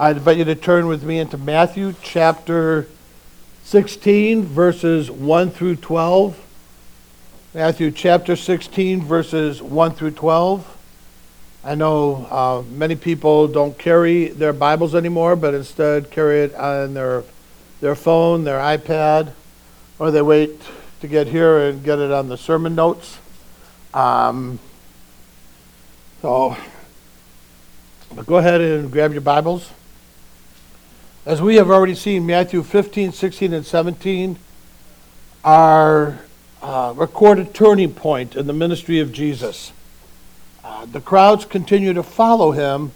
I invite you to turn with me into Matthew chapter 16, verses 1 through 12. Matthew chapter 16, verses 1 through 12. I know uh, many people don't carry their Bibles anymore, but instead carry it on their, their phone, their iPad, or they wait to get here and get it on the sermon notes. Um, so, go ahead and grab your Bibles. As we have already seen, Matthew 15, 16, and 17 are uh, recorded turning point in the ministry of Jesus. Uh, the crowds continue to follow him,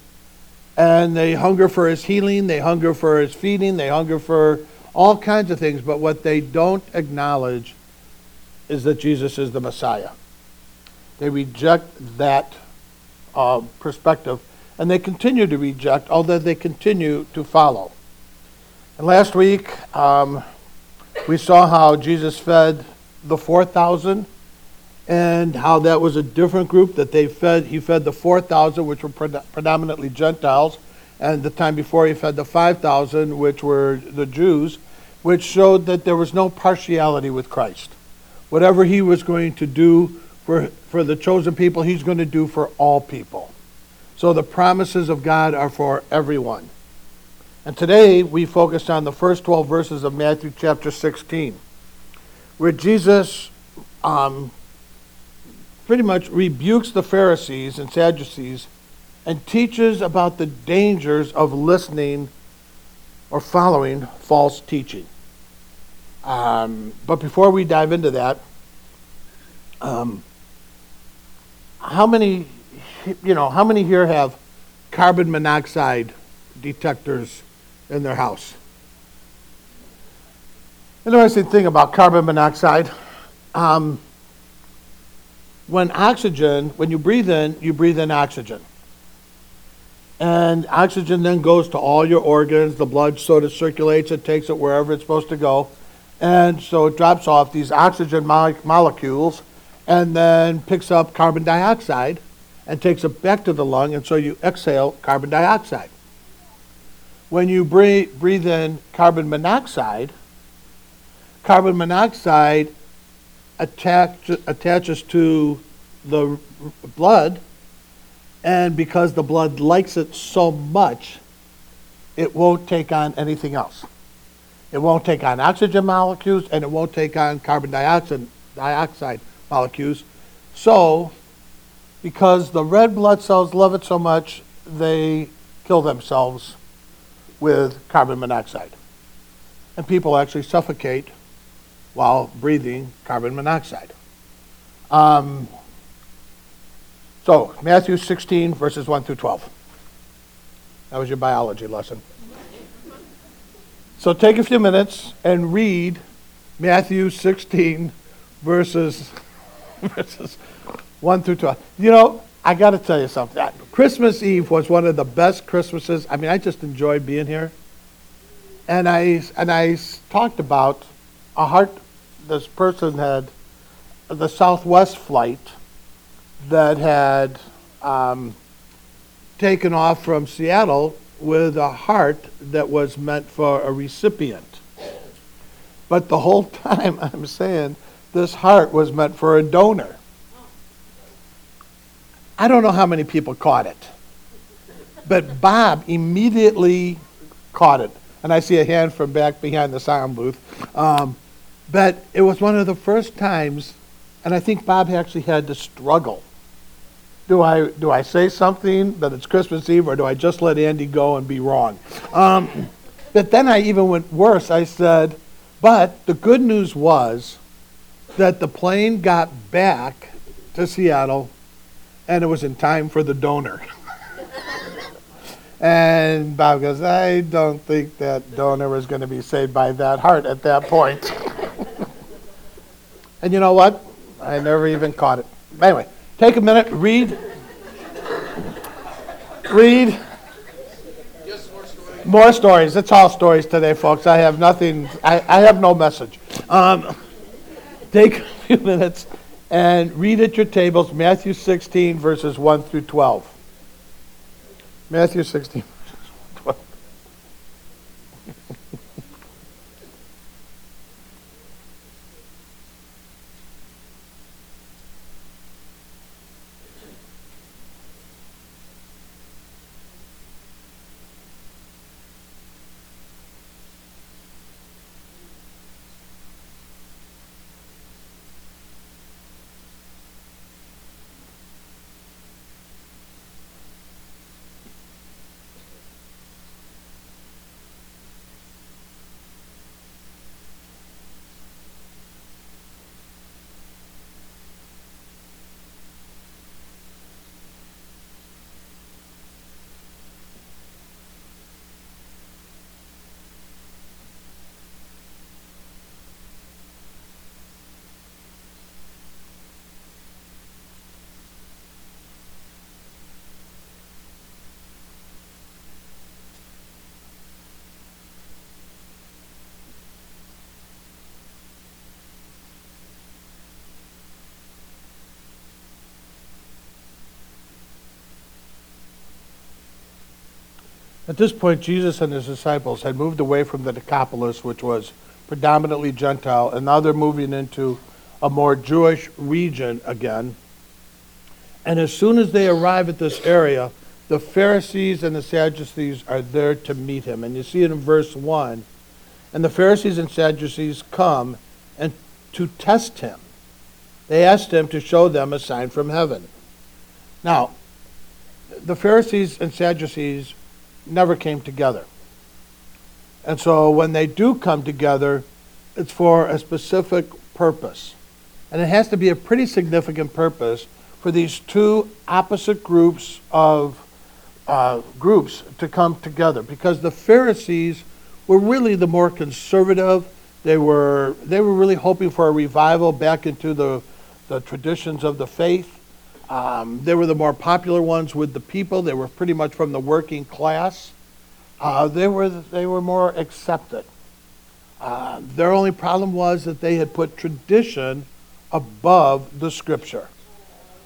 and they hunger for his healing, they hunger for his feeding, they hunger for all kinds of things, but what they don't acknowledge is that Jesus is the Messiah. They reject that uh, perspective, and they continue to reject, although they continue to follow. And last week, um, we saw how Jesus fed the 4,000 and how that was a different group that they fed. He fed the 4,000, which were predominantly Gentiles, and the time before he fed the 5,000, which were the Jews, which showed that there was no partiality with Christ. Whatever he was going to do for, for the chosen people, he's going to do for all people. So the promises of God are for everyone. And today we focused on the first 12 verses of Matthew chapter 16, where Jesus um, pretty much rebukes the Pharisees and Sadducees and teaches about the dangers of listening or following false teaching. Um, but before we dive into that, um, how many, you know, how many here have carbon monoxide detectors in their house? Interesting thing about carbon monoxide. Um, when oxygen, when you breathe in, you breathe in oxygen. And oxygen then goes to all your organs. The blood sort of circulates it, takes it wherever it's supposed to go. And so it drops off these oxygen mo- molecules and then picks up carbon dioxide and takes it back to the lung. And so you exhale carbon dioxide. When you breathe, breathe in carbon monoxide, carbon monoxide attach, attaches to the blood, and because the blood likes it so much, it won't take on anything else. It won't take on oxygen molecules and it won't take on carbon dioxide, dioxide molecules. So, because the red blood cells love it so much, they kill themselves with carbon monoxide. And people actually suffocate while breathing carbon monoxide. Um, so, Matthew 16, verses 1 through 12. That was your biology lesson. So, take a few minutes and read Matthew 16, verses, verses 1 through 12. You know, I got to tell you something. Christmas Eve was one of the best Christmases. I mean, I just enjoyed being here. And I, and I talked about a heart this person had the Southwest flight that had um, taken off from Seattle with a heart that was meant for a recipient. But the whole time I'm saying this heart was meant for a donor. I don't know how many people caught it, but Bob immediately caught it. And I see a hand from back behind the sound booth. Um, but it was one of the first times, and I think Bob actually had to struggle. Do I, do I say something that it's Christmas Eve, or do I just let Andy go and be wrong? Um, but then I even went worse. I said, but the good news was that the plane got back to Seattle and it was in time for the donor. and Bob goes, I don't think that donor was going to be saved by that heart at that point. And you know what? I never even caught it. Anyway, take a minute, read. Read. More stories. It's all stories today, folks. I have nothing, I, I have no message. Um, take a few minutes and read at your tables Matthew 16, verses 1 through 12. Matthew 16, At this point, Jesus and his disciples had moved away from the Decapolis, which was predominantly Gentile, and now they're moving into a more Jewish region again. And as soon as they arrive at this area, the Pharisees and the Sadducees are there to meet him. And you see it in verse 1. And the Pharisees and Sadducees come and to test him. They asked him to show them a sign from heaven. Now, the Pharisees and Sadducees never came together. And so when they do come together, it's for a specific purpose. And it has to be a pretty significant purpose for these two opposite groups of uh, groups to come together because the Pharisees were really the more conservative. They were they were really hoping for a revival back into the the traditions of the faith. Um, they were the more popular ones with the people. They were pretty much from the working class. Uh, they were they were more accepted. Uh, their only problem was that they had put tradition above the scripture.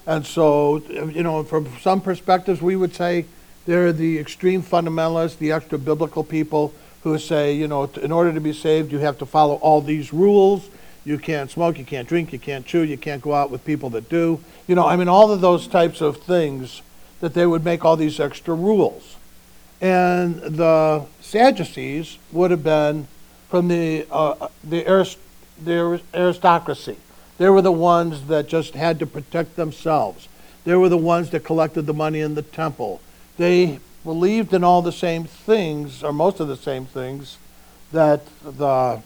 And so, you know, from some perspectives, we would say they're the extreme fundamentalists, the extra biblical people who say, you know, in order to be saved, you have to follow all these rules. You can't smoke, you can't drink, you can't chew, you can't go out with people that do. You know, I mean, all of those types of things that they would make all these extra rules. And the Sadducees would have been from the, uh, the, arist- the aristocracy. They were the ones that just had to protect themselves. They were the ones that collected the money in the temple. They believed in all the same things, or most of the same things, that the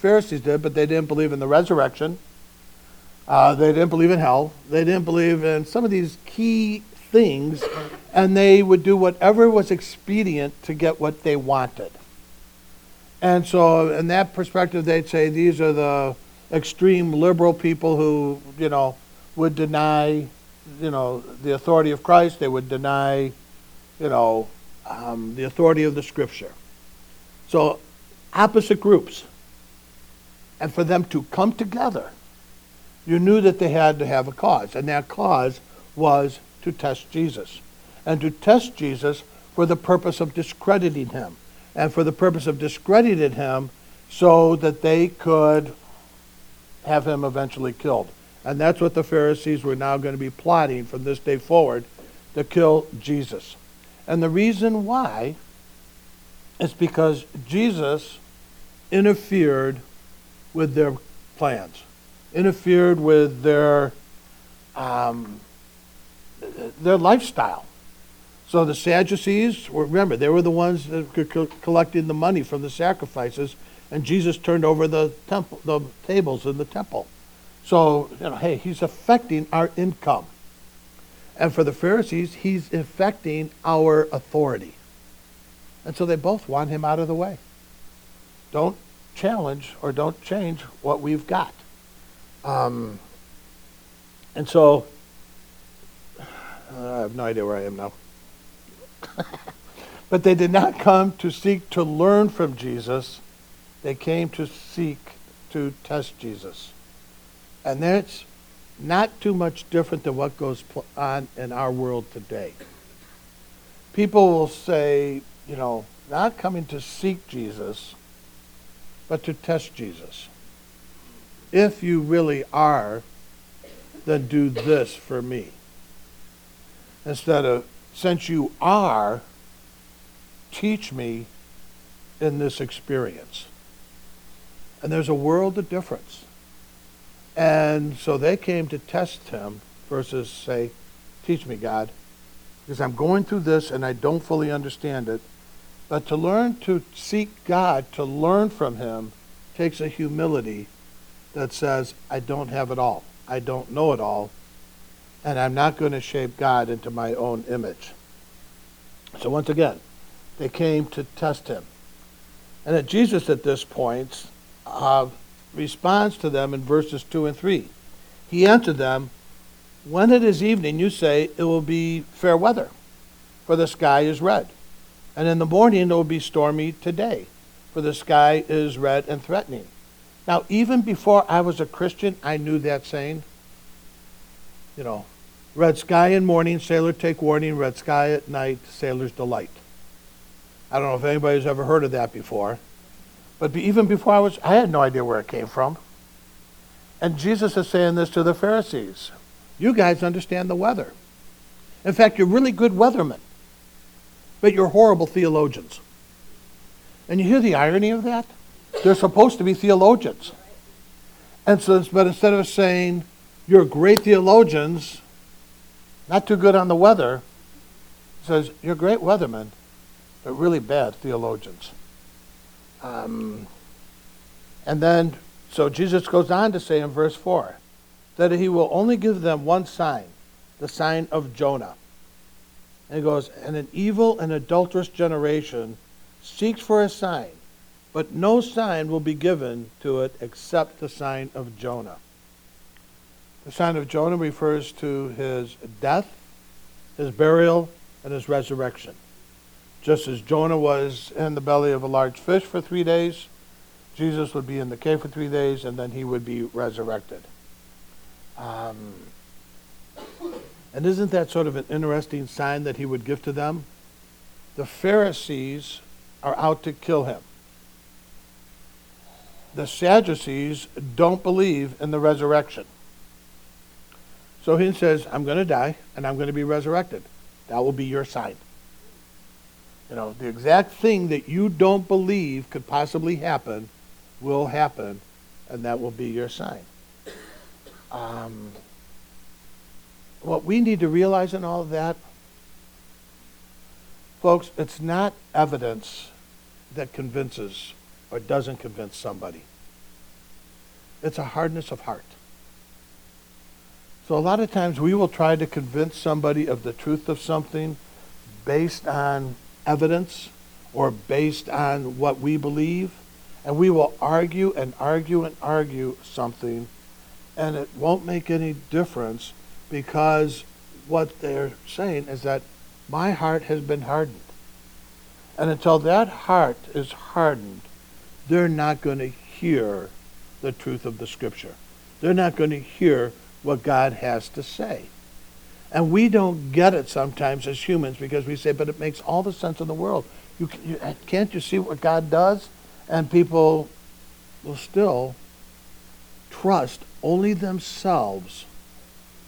Pharisees did, but they didn't believe in the resurrection. Uh, they didn't believe in hell. They didn't believe in some of these key things, and they would do whatever was expedient to get what they wanted. And so, in that perspective, they'd say these are the extreme liberal people who, you know, would deny, you know, the authority of Christ. They would deny, you know, um, the authority of the Scripture. So, opposite groups. And for them to come together, you knew that they had to have a cause, and that cause was to test Jesus. And to test Jesus for the purpose of discrediting him. And for the purpose of discrediting him so that they could have him eventually killed. And that's what the Pharisees were now going to be plotting from this day forward to kill Jesus. And the reason why is because Jesus interfered with their plans, interfered with their um, their lifestyle. So the Sadducees, remember, they were the ones that were collecting the money from the sacrifices, and Jesus turned over the temple, the tables in the temple. So, you know, hey, he's affecting our income. And for the Pharisees, he's affecting our authority. And so they both want him out of the way. Don't challenge or don't change what we've got. Um, and so I have no idea where I am now. but they did not come to seek to learn from Jesus. They came to seek to test Jesus. And that's not too much different than what goes on in our world today. People will say, you know, not coming to seek Jesus, but to test Jesus. If you really are, then do this for me instead of, since you are, teach me in this experience. And there's a world of difference. And so they came to test him versus say, teach me, God, because I'm going through this and I don't fully understand it. But to learn to seek God, to learn from him, takes a humility that says, I don't have it all. I don't know it all and I'm not going to shape God into my own image. So once again, they came to test him. And that Jesus at this point uh, responds to them in verses 2 and 3. He answered them, When it is evening, you say it will be fair weather, for the sky is red. And in the morning it will be stormy today, for the sky is red and threatening. Now, even before I was a Christian, I knew that saying you know, red sky in morning, sailor take warning, red sky at night, sailor's delight. I don't know if anybody's ever heard of that before. But even before I was, I had no idea where it came from. And Jesus is saying this to the Pharisees. You guys understand the weather. In fact, you're really good weathermen, but you're horrible theologians. And you hear the irony of that? They're supposed to be theologians. And so, but instead of saying, you're great theologians, not too good on the weather, says, you're great weathermen, but really bad theologians. Um, and then, so Jesus goes on to say in verse 4 that he will only give them one sign, the sign of Jonah. And he goes, And an evil and adulterous generation seeks for a sign, but no sign will be given to it except the sign of Jonah. The sign of Jonah refers to his death, his burial, and his resurrection. Just as Jonah was in the belly of a large fish for three days, Jesus would be in the cave for three days, and then he would be resurrected. Um, and isn't that sort of an interesting sign that he would give to them? The Pharisees are out to kill him. The Sadducees don't believe in the resurrection. So he says, I'm going to die and I'm going to be resurrected. That will be your sign. You know, the exact thing that you don't believe could possibly happen will happen, and that will be your sign. Um, what we need to realize in all of that, folks, it's not evidence that convinces or doesn't convince somebody. It's a hardness of heart. So a lot of times we will try to convince somebody of the truth of something based on evidence or based on what we believe, and we will argue and argue and argue something, and it won't make any difference because what they're saying is that my heart has been hardened. And until that heart is hardened, they're not going to hear the truth of the Scripture. They're not going to hear what God has to say. And we don't get it sometimes as humans because we say, but it makes all the sense in the world. You, you, uh, can't you see what God does? And people will still trust only themselves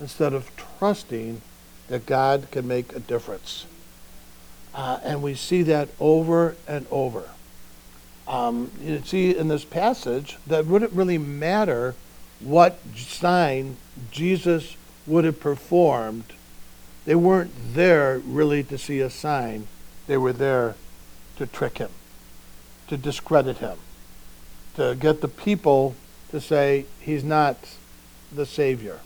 instead of trusting that God can make a difference. Uh, and we see that over and over. Um, you see in this passage that wouldn't really matter what sign Jesus would have performed, they weren't there really to see a sign. They were there to trick him, to discredit him, to get the people to say he's not the Savior.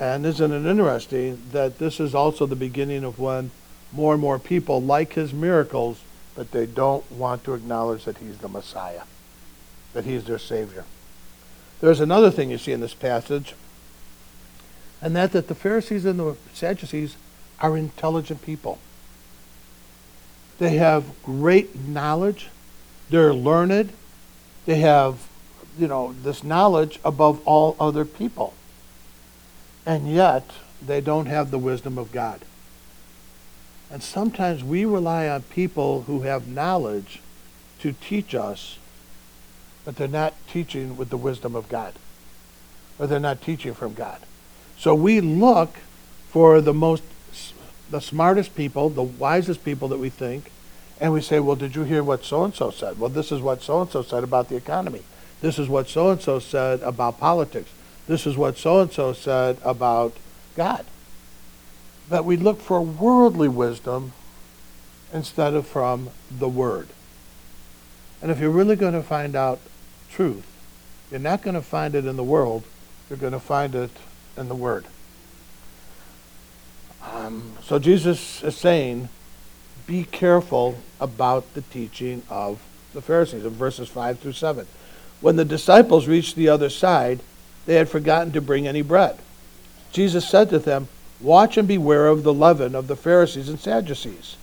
And isn't it interesting that this is also the beginning of when more and more people like his miracles, but they don't want to acknowledge that he's the Messiah, that he's their Savior. There's another thing you see in this passage and that that the Pharisees and the Sadducees are intelligent people. They have great knowledge. They're learned. They have, you know, this knowledge above all other people. And yet, they don't have the wisdom of God. And sometimes we rely on people who have knowledge to teach us, but they're not teaching with the wisdom of God, or they're not teaching from God. So we look for the most, the smartest people, the wisest people that we think, and we say, well, did you hear what so and so said? Well, this is what so and so said about the economy. This is what so and so said about politics. This is what so and so said about God. That we look for worldly wisdom instead of from the Word. And if you're really going to find out truth, you're not going to find it in the world, you're going to find it in the Word. Um, so Jesus is saying, be careful about the teaching of the Pharisees in verses 5 through 7. When the disciples reached the other side, they had forgotten to bring any bread. Jesus said to them, Watch and beware of the leaven of the Pharisees and Sadducees.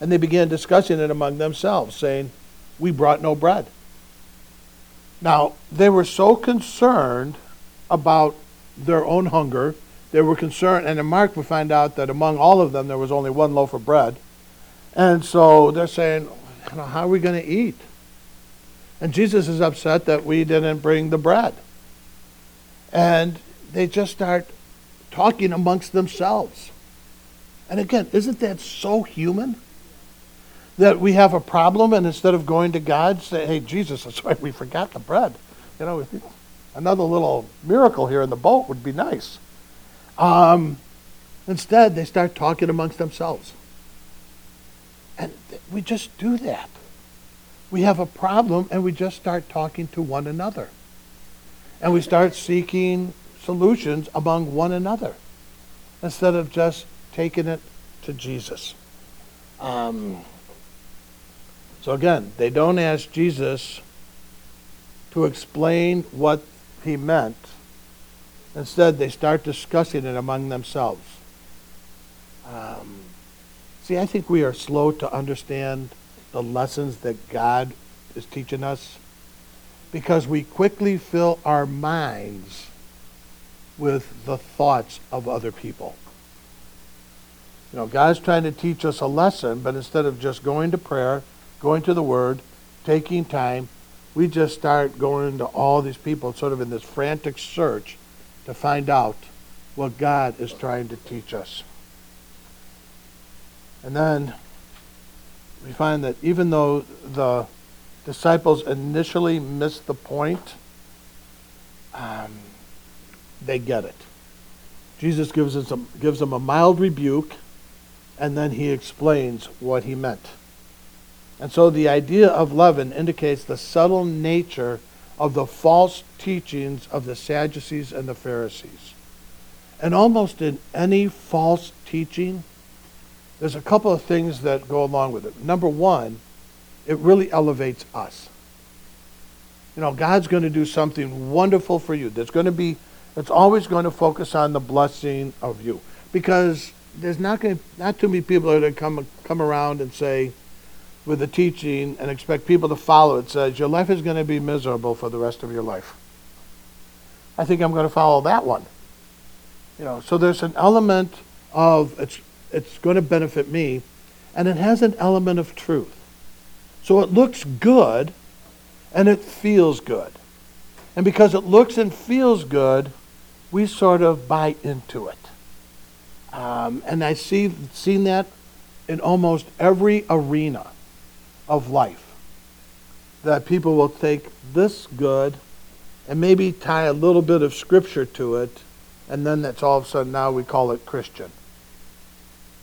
And they began discussing it among themselves, saying, We brought no bread. Now, they were so concerned about their own hunger. They were concerned, and in Mark we find out that among all of them there was only one loaf of bread. And so they're saying, how are we going to eat? And Jesus is upset that we didn't bring the bread. And they just start talking amongst themselves. And again, isn't that so human? That we have a problem and instead of going to God, say, hey, Jesus, that's why we forgot the bread. You know, another little miracle here in the boat would be nice. Um, instead, they start talking amongst themselves. And we just do that. We have a problem and we just start talking to one another. And we start seeking solutions among one another instead of just taking it to Jesus. Um, so again, they don't ask Jesus to explain what he meant. Instead, they start discussing it among themselves. Um, see, I think we are slow to understand the lessons that God is teaching us because we quickly fill our minds with the thoughts of other people. You know, God's trying to teach us a lesson, but instead of just going to prayer, going to the Word, taking time, we just start going to all these people sort of in this frantic search to find out what God is trying to teach us. And then we find that even though the disciples initially miss the point, um, they get it. Jesus gives, a, gives them a mild rebuke, and then he explains what he meant. And so the idea of leaven indicates the subtle nature of the false teachings of the Sadducees and the Pharisees. And almost in any false teaching, there's a couple of things that go along with it. Number one, it really elevates us. You know, God's going to do something wonderful for you. There's going to be, it's always going to focus on the blessing of you. Because there's not going to, not too many people are going to come, come around and say, with the teaching and expect people to follow it says your life is going to be miserable for the rest of your life. I think I'm going to follow that one. You know, so there's an element of it's it's going to benefit me and it has an element of truth. So it looks good and it feels good. And because it looks and feels good, we sort of buy into it. Um, and I see seen that in almost every arena of life. That people will take this good and maybe tie a little bit of scripture to it, and then that's all of a sudden now we call it Christian.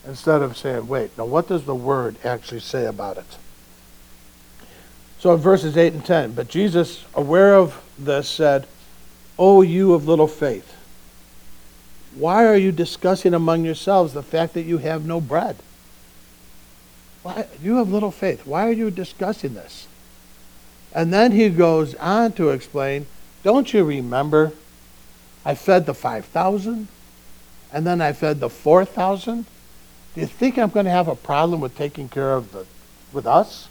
Instead of saying, wait, now what does the word actually say about it? So in verses 8 and 10, but Jesus, aware of this, said, O you of little faith, why are you discussing among yourselves the fact that you have no bread? Why, you have little faith. Why are you discussing this? And then he goes on to explain, don't you remember I fed the 5,000 and then I fed the 4,000? Do you think I'm going to have a problem with taking care of the with us?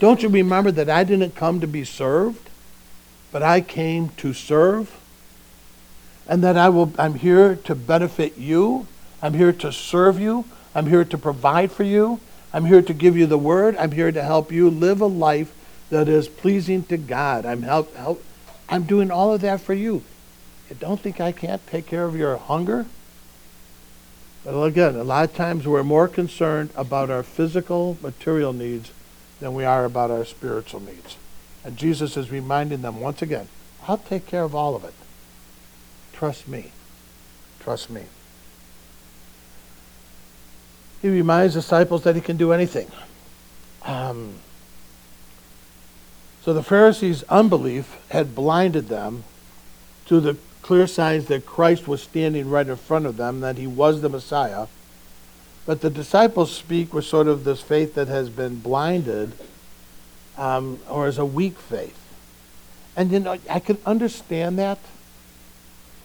Don't you remember that I didn't come to be served, but I came to serve? And that I will I'm here to benefit you. I'm here to serve you. I'm here to provide for you. I'm here to give you the word. I'm here to help you live a life that is pleasing to God. I'm help, help I'm doing all of that for you. You don't think I can't take care of your hunger? But again, a lot of times we're more concerned about our physical, material needs than we are about our spiritual needs. And Jesus is reminding them once again, I'll take care of all of it. Trust me. Trust me. He reminds disciples that he can do anything. Um, so the Pharisees' unbelief had blinded them to the clear signs that Christ was standing right in front of them, that he was the Messiah. But the disciples speak with sort of this faith that has been blinded, um, or as a weak faith. And you know, I can understand that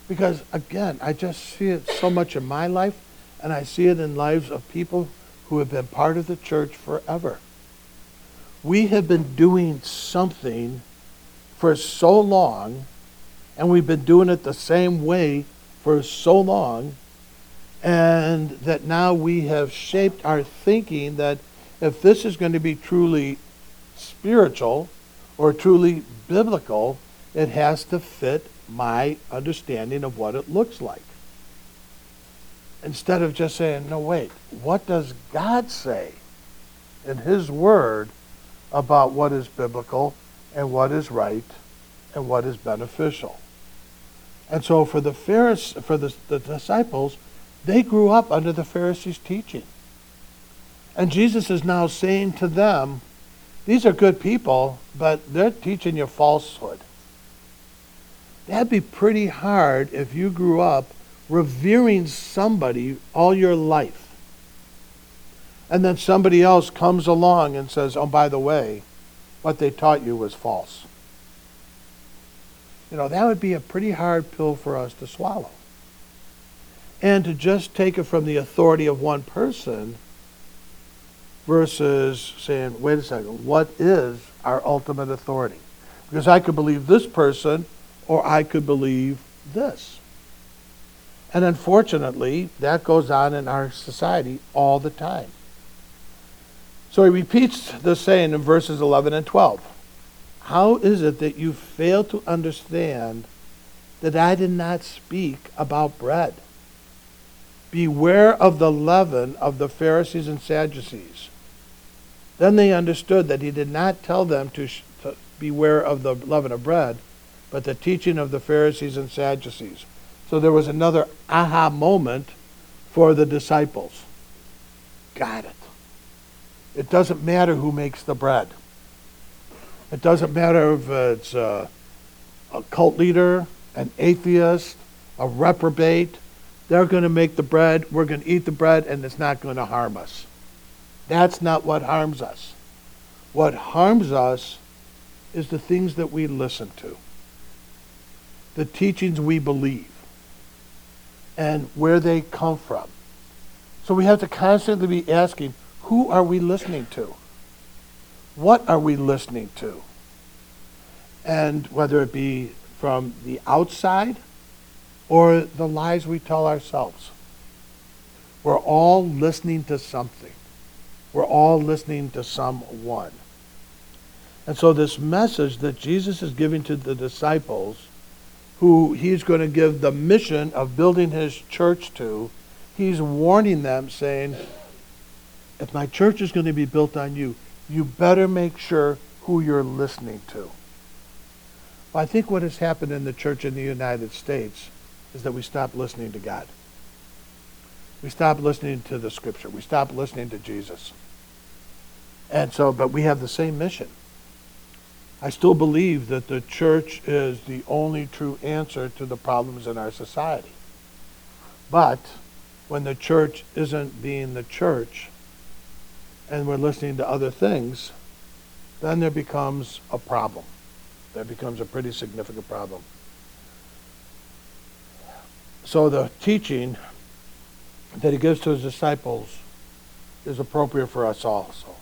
because, again, I just see it so much in my life and I see it in lives of people who have been part of the church forever. We have been doing something for so long, and we've been doing it the same way for so long, and that now we have shaped our thinking that if this is going to be truly spiritual or truly biblical, it has to fit my understanding of what it looks like. Instead of just saying, no, wait, what does God say in His Word about what is biblical and what is right and what is beneficial? And so for the Pharisees, for the, the disciples, they grew up under the Pharisees' teaching. And Jesus is now saying to them, these are good people, but they're teaching you falsehood. That'd be pretty hard if you grew up revering somebody all your life. And then somebody else comes along and says, oh, by the way, what they taught you was false. You know, that would be a pretty hard pill for us to swallow. And to just take it from the authority of one person versus saying, wait a second, what is our ultimate authority? Because I could believe this person or I could believe this. And unfortunately, that goes on in our society all the time. So he repeats the saying in verses 11 and 12. How is it that you fail to understand that I did not speak about bread? Beware of the leaven of the Pharisees and Sadducees. Then they understood that he did not tell them to, sh- to beware of the leaven of bread, but the teaching of the Pharisees and Sadducees. So there was another aha moment for the disciples. Got it. It doesn't matter who makes the bread. It doesn't matter if it's a, a cult leader, an atheist, a reprobate. They're going to make the bread. We're going to eat the bread, and it's not going to harm us. That's not what harms us. What harms us is the things that we listen to, the teachings we believe, and where they come from. So we have to constantly be asking, who are we listening to? What are we listening to? And whether it be from the outside or the lies we tell ourselves. We're all listening to something. We're all listening to someone. And so, this message that Jesus is giving to the disciples, who he's going to give the mission of building his church to, he's warning them, saying, If my church is going to be built on you, you better make sure who you're listening to. Well, I think what has happened in the church in the United States is that we stop listening to God. We stop listening to the scripture. We stop listening to Jesus. And so, but we have the same mission. I still believe that the church is the only true answer to the problems in our society. But when the church isn't being the church and we're listening to other things, then there becomes a problem. There becomes a pretty significant problem. So the teaching that he gives to his disciples is appropriate for us also.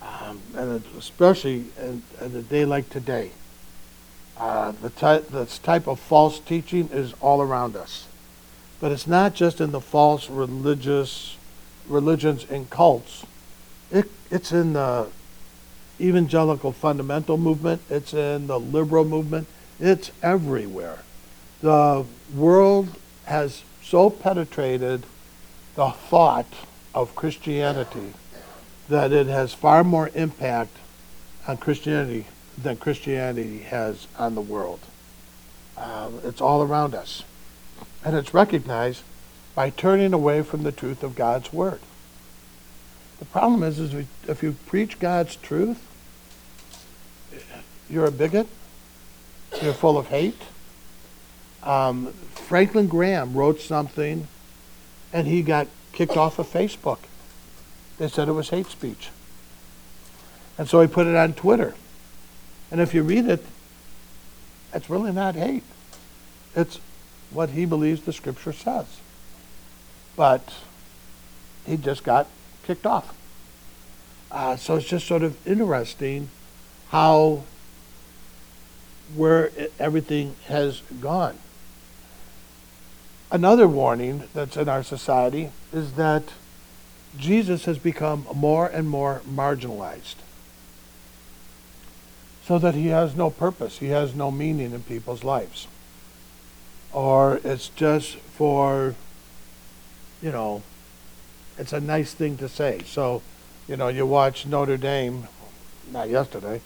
Um, and especially in, in, a day like today. Uh, the type, this type of false teaching is all around us. But it's not just in the false religious religions and cults. It, it's in the evangelical fundamental movement. It's in the liberal movement. It's everywhere. The world has so penetrated the thought of Christianity that it has far more impact on Christianity than Christianity has on the world. Uh, it's all around us. And it's recognized by turning away from the truth of God's Word. The problem is, is if you preach God's truth, you're a bigot, you're full of hate. Um, Franklin Graham wrote something and he got kicked off of Facebook. They said it was hate speech. And so he put it on Twitter. And if you read it, it's really not hate. It's what he believes the scripture says. But he just got kicked off. Uh, so it's just sort of interesting how where everything has gone. Another warning that's in our society is that Jesus has become more and more marginalized. So that he has no purpose, he has no meaning in people's lives. Or it's just for, you know, it's a nice thing to say. So, you know, you watch Notre Dame, not yesterday,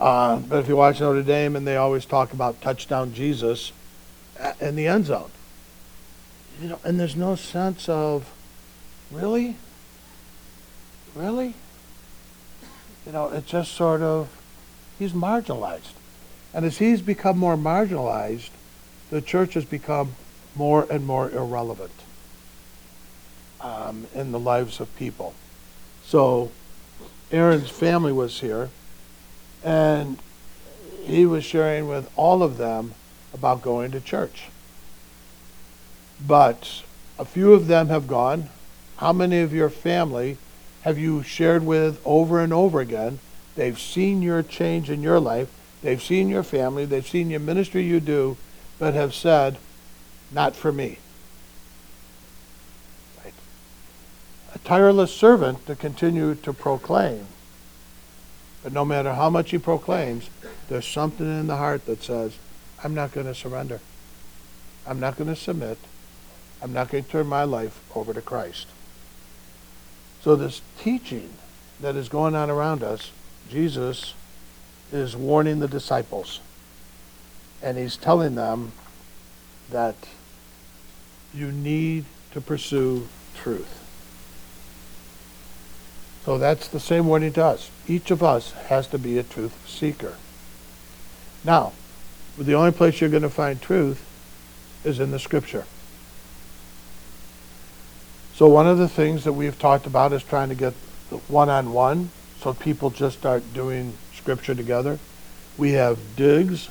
uh, but if you watch Notre Dame and they always talk about touchdown Jesus in the end zone, you know, and there's no sense of, really? Really? You know, it's just sort of, he's marginalized. And as he's become more marginalized, the church has become more and more irrelevant um, in the lives of people. So Aaron's family was here, and he was sharing with all of them about going to church. But a few of them have gone. How many of your family have you shared with over and over again? They've seen your change in your life. They've seen your family. They've seen your ministry you do, but have said, not for me. Right? A tireless servant to continue to proclaim. But no matter how much he proclaims, there's something in the heart that says, I'm not going to surrender. I'm not going to submit. I'm not going to turn my life over to Christ. So, this teaching that is going on around us, Jesus is warning the disciples. And he's telling them that you need to pursue truth. So that's the same warning to us. Each of us has to be a truth seeker. Now, the only place you're going to find truth is in the scripture. So one of the things that we've talked about is trying to get one-on-one so people just start doing scripture together. We have digs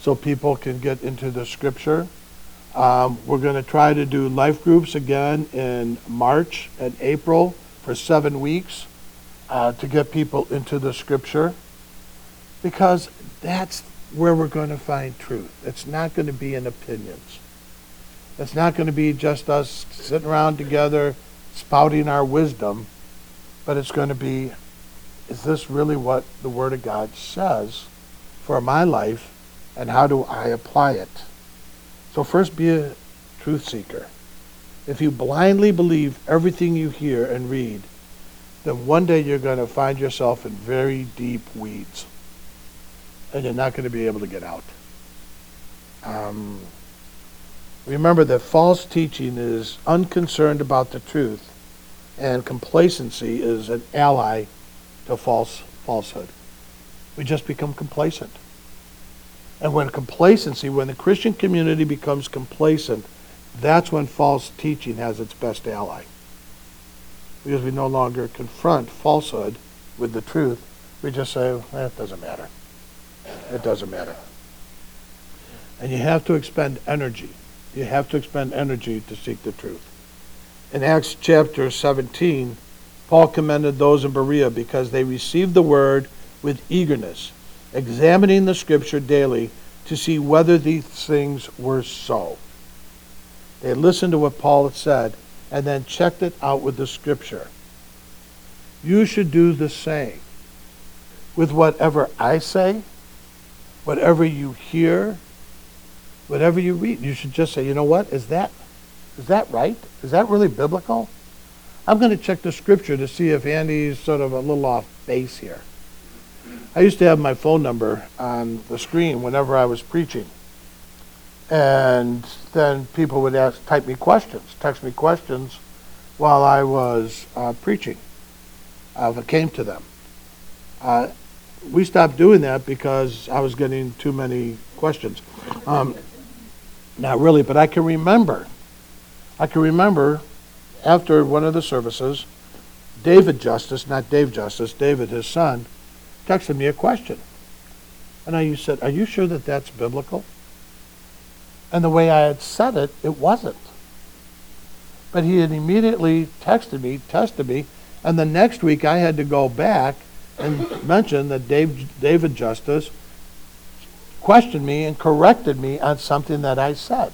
so people can get into the scripture. Um, we're going to try to do life groups again in March and April for seven weeks uh, to get people into the scripture because that's where we're going to find truth. It's not going to be in opinions. It's not going to be just us sitting around together spouting our wisdom, but it's going to be is this really what the Word of God says for my life, and how do I apply it? So, first, be a truth seeker. If you blindly believe everything you hear and read, then one day you're going to find yourself in very deep weeds, and you're not going to be able to get out. Um, Remember that false teaching is unconcerned about the truth, and complacency is an ally to false falsehood. We just become complacent. And when complacency, when the Christian community becomes complacent, that's when false teaching has its best ally. Because we no longer confront falsehood with the truth. We just say, eh, it doesn't matter. It doesn't matter. And you have to expend energy you have to expend energy to seek the truth. In Acts chapter 17, Paul commended those in Berea because they received the word with eagerness, examining the scripture daily to see whether these things were so. They listened to what Paul had said and then checked it out with the scripture. You should do the same with whatever I say, whatever you hear, whatever you read, you should just say, you know what, is that, is that right? Is that really biblical? I'm going to check the scripture to see if Andy's sort of a little off base here. I used to have my phone number on the screen whenever I was preaching. And then people would ask, type me questions, text me questions while I was uh, preaching, uh, if it came to them. Uh, we stopped doing that because I was getting too many questions. Um, not really, but I can remember. I can remember after one of the services, David Justice, not Dave Justice, David, his son, texted me a question. And I said, Are you sure that that's biblical? And the way I had said it, it wasn't. But he had immediately texted me, tested me, and the next week I had to go back and mention that Dave, David Justice questioned me and corrected me on something that I said.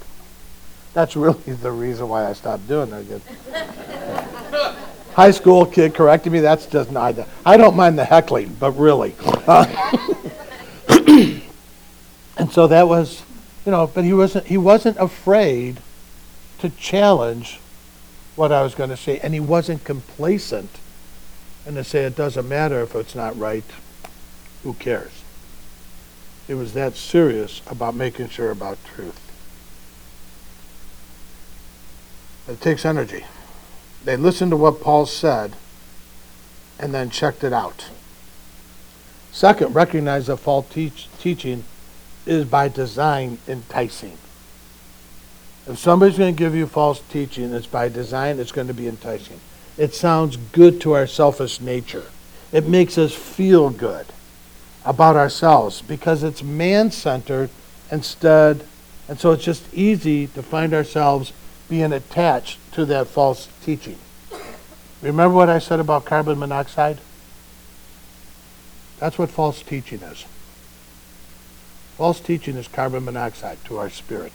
That's really the reason why I stopped doing it. high school kid correcting me, that's just not, I don't mind the heckling, but really. Uh, and so that was, you know, but he wasn't, he wasn't afraid to challenge what I was going to say, and he wasn't complacent and to say it doesn't matter if it's not right, who cares? It was that serious about making sure about truth. It takes energy. They listened to what Paul said and then checked it out. Second, recognize that false teach, teaching is by design enticing. If somebody's going to give you false teaching, it's by design, it's going to be enticing. It sounds good to our selfish nature. It makes us feel good about ourselves because it's man centered instead. And so it's just easy to find ourselves being attached to that false teaching. Remember what I said about carbon monoxide? That's what false teaching is. False teaching is carbon monoxide to our spirit.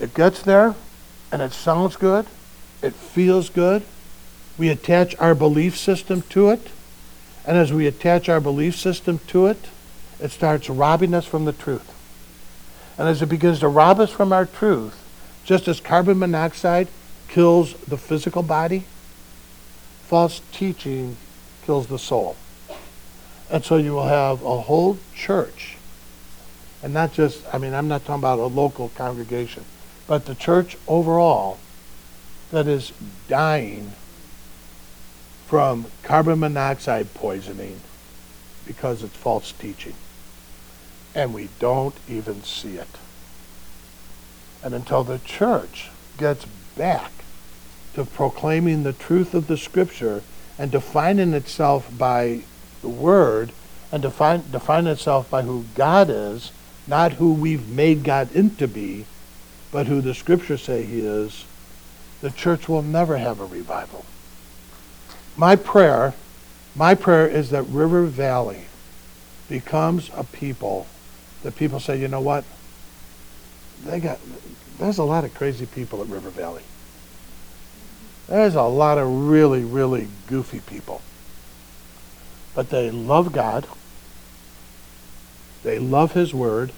It gets there and it sounds good, it feels good. We attach our belief system to it. And as we attach our belief system to it, it starts robbing us from the truth. And as it begins to rob us from our truth, just as carbon monoxide kills the physical body, false teaching kills the soul. And so you will have a whole church, and not just, I mean, I'm not talking about a local congregation, but the church overall that is dying from carbon monoxide poisoning because it's false teaching. And we don't even see it. And until the church gets back to proclaiming the truth of the scripture and defining itself by the word and define, define itself by who God is, not who we've made God into be, but who the scriptures say he is, the church will never have a revival my prayer, my prayer is that River Valley becomes a people that people say, you know what? They got there's a lot of crazy people at River Valley. There's a lot of really, really goofy people. But they love God. They love His Word.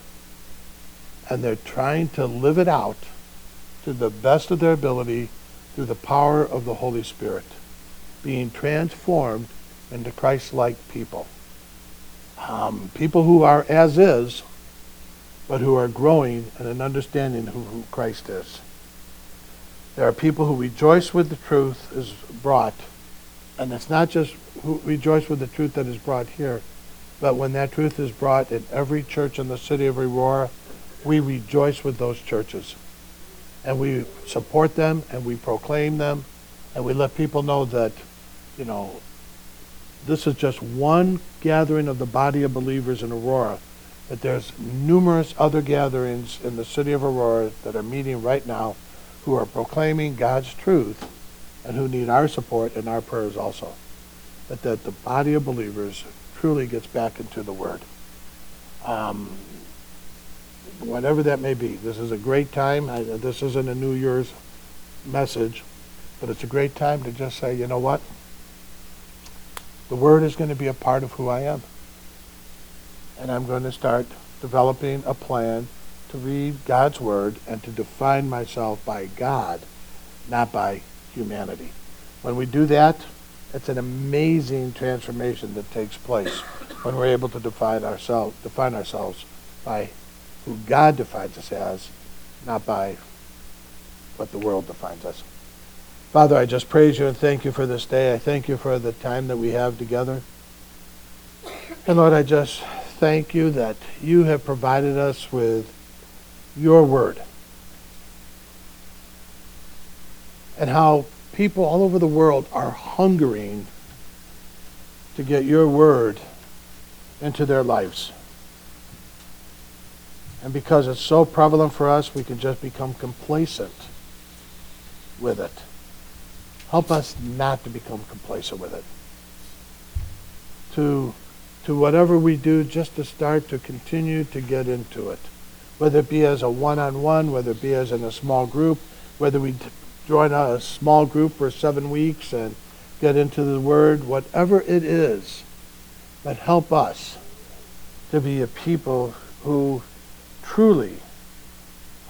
And they're trying to live it out to the best of their ability through the power of the Holy Spirit being transformed into Christ-like people. Um, people who are as is, but who are growing in an understanding who, who Christ is. There are people who rejoice with the truth is brought, and it's not just who rejoice with the truth that is brought here, but when that truth is brought in every church in the city of Aurora, we rejoice with those churches. And we support them and we proclaim them and we let people know that you know, this is just one gathering of the body of believers in Aurora, but there's numerous other gatherings in the city of Aurora that are meeting right now who are proclaiming God's truth and who need our support and our prayers also. But that the body of believers truly gets back into the Word. Um, whatever that may be, this is a great time. I, this isn't a New Year's message, but it's a great time to just say, you know what? The Word is going to be a part of who I am. And I'm going to start developing a plan to read God's Word and to define myself by God, not by humanity. When we do that, it's an amazing transformation that takes place when we're able to define ourselves, define ourselves by who God defines us as, not by what the world defines us. Father, I just praise you and thank you for this day. I thank you for the time that we have together. And Lord, I just thank you that you have provided us with your word. And how people all over the world are hungering to get your word into their lives. And because it's so prevalent for us, we can just become complacent with it. Help us not to become complacent with it. To, to whatever we do, just to start to continue to get into it. Whether it be as a one-on-one, whether it be as in a small group, whether we join a small group for seven weeks and get into the Word, whatever it is, but help us to be a people who truly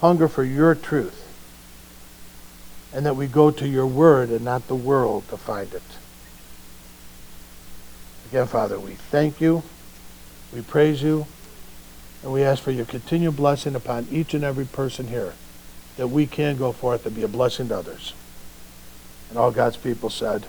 hunger for your truth and that we go to your Word and not the world to find it. Again, Father, we thank you, we praise you, and we ask for your continued blessing upon each and every person here, that we can go forth and be a blessing to others. And all God's people said,